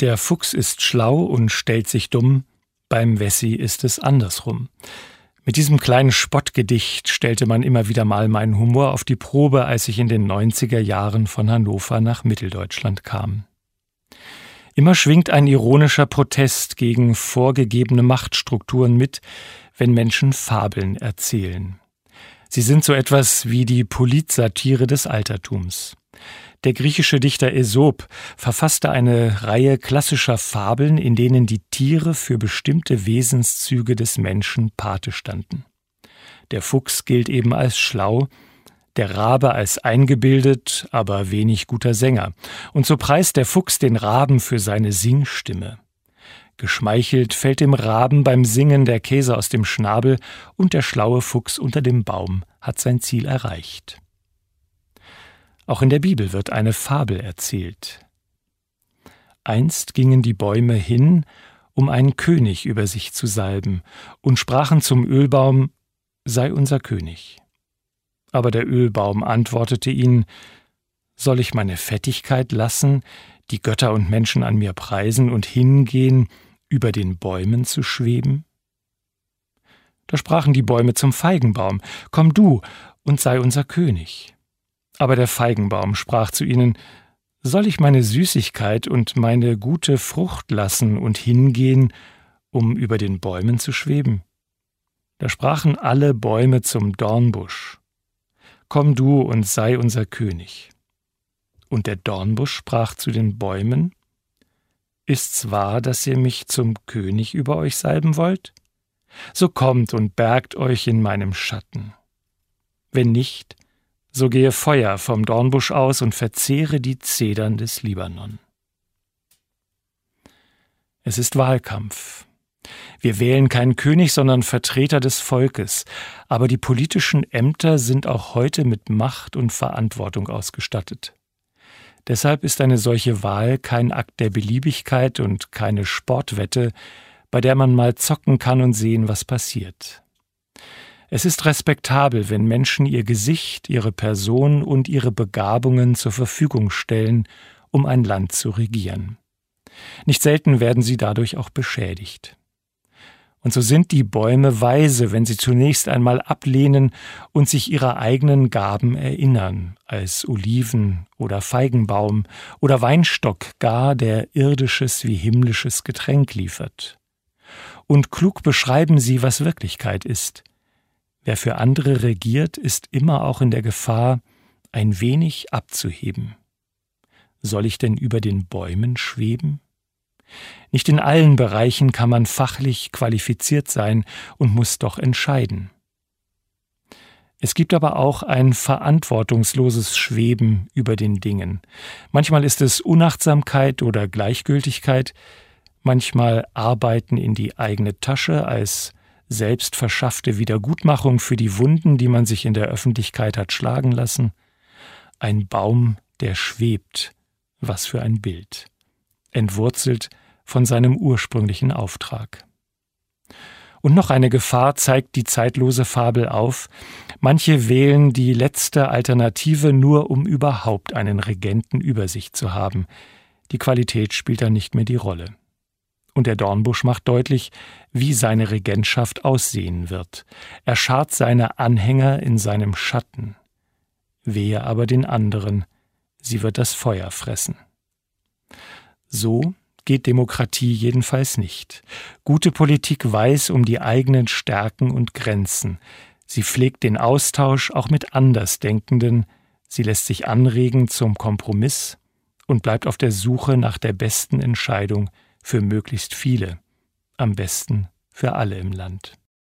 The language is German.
Der Fuchs ist schlau und stellt sich dumm, beim Wessi ist es andersrum. Mit diesem kleinen Spottgedicht stellte man immer wieder mal meinen Humor auf die Probe, als ich in den 90er Jahren von Hannover nach Mitteldeutschland kam. Immer schwingt ein ironischer Protest gegen vorgegebene Machtstrukturen mit, wenn Menschen Fabeln erzählen. Sie sind so etwas wie die Politsatire des Altertums. Der griechische Dichter Aesop verfasste eine Reihe klassischer Fabeln, in denen die Tiere für bestimmte Wesenszüge des Menschen Pate standen. Der Fuchs gilt eben als schlau, der Rabe als eingebildet, aber wenig guter Sänger, und so preist der Fuchs den Raben für seine Singstimme. Geschmeichelt fällt dem Raben beim Singen der Käse aus dem Schnabel, und der schlaue Fuchs unter dem Baum hat sein Ziel erreicht. Auch in der Bibel wird eine Fabel erzählt. Einst gingen die Bäume hin, um einen König über sich zu salben, und sprachen zum Ölbaum, sei unser König. Aber der Ölbaum antwortete ihnen, soll ich meine Fettigkeit lassen, die Götter und Menschen an mir preisen und hingehen, über den Bäumen zu schweben? Da sprachen die Bäume zum Feigenbaum, Komm du und sei unser König. Aber der Feigenbaum sprach zu ihnen, Soll ich meine Süßigkeit und meine gute Frucht lassen und hingehen, um über den Bäumen zu schweben? Da sprachen alle Bäume zum Dornbusch, Komm du und sei unser König. Und der Dornbusch sprach zu den Bäumen, Ist's wahr, dass ihr mich zum König über euch salben wollt? So kommt und bergt euch in meinem Schatten. Wenn nicht, so gehe Feuer vom Dornbusch aus und verzehre die Zedern des Libanon. Es ist Wahlkampf. Wir wählen keinen König, sondern Vertreter des Volkes, aber die politischen Ämter sind auch heute mit Macht und Verantwortung ausgestattet. Deshalb ist eine solche Wahl kein Akt der Beliebigkeit und keine Sportwette, bei der man mal zocken kann und sehen, was passiert. Es ist respektabel, wenn Menschen ihr Gesicht, ihre Person und ihre Begabungen zur Verfügung stellen, um ein Land zu regieren. Nicht selten werden sie dadurch auch beschädigt. Und so sind die Bäume weise, wenn sie zunächst einmal ablehnen und sich ihrer eigenen Gaben erinnern, als Oliven oder Feigenbaum oder Weinstock gar, der irdisches wie himmlisches Getränk liefert. Und klug beschreiben sie, was Wirklichkeit ist, Wer für andere regiert, ist immer auch in der Gefahr, ein wenig abzuheben. Soll ich denn über den Bäumen schweben? Nicht in allen Bereichen kann man fachlich qualifiziert sein und muss doch entscheiden. Es gibt aber auch ein verantwortungsloses Schweben über den Dingen. Manchmal ist es Unachtsamkeit oder Gleichgültigkeit, manchmal Arbeiten in die eigene Tasche als selbst verschaffte Wiedergutmachung für die Wunden, die man sich in der Öffentlichkeit hat schlagen lassen, ein Baum, der schwebt, was für ein Bild, entwurzelt von seinem ursprünglichen Auftrag. Und noch eine Gefahr zeigt die zeitlose Fabel auf. Manche wählen die letzte Alternative nur, um überhaupt einen Regenten über sich zu haben. Die Qualität spielt dann nicht mehr die Rolle. Und der Dornbusch macht deutlich, wie seine Regentschaft aussehen wird. Er schart seine Anhänger in seinem Schatten. Wehe aber den anderen, sie wird das Feuer fressen. So geht Demokratie jedenfalls nicht. Gute Politik weiß um die eigenen Stärken und Grenzen. Sie pflegt den Austausch auch mit Andersdenkenden, sie lässt sich anregen zum Kompromiss und bleibt auf der Suche nach der besten Entscheidung für möglichst viele, am besten für alle im Land.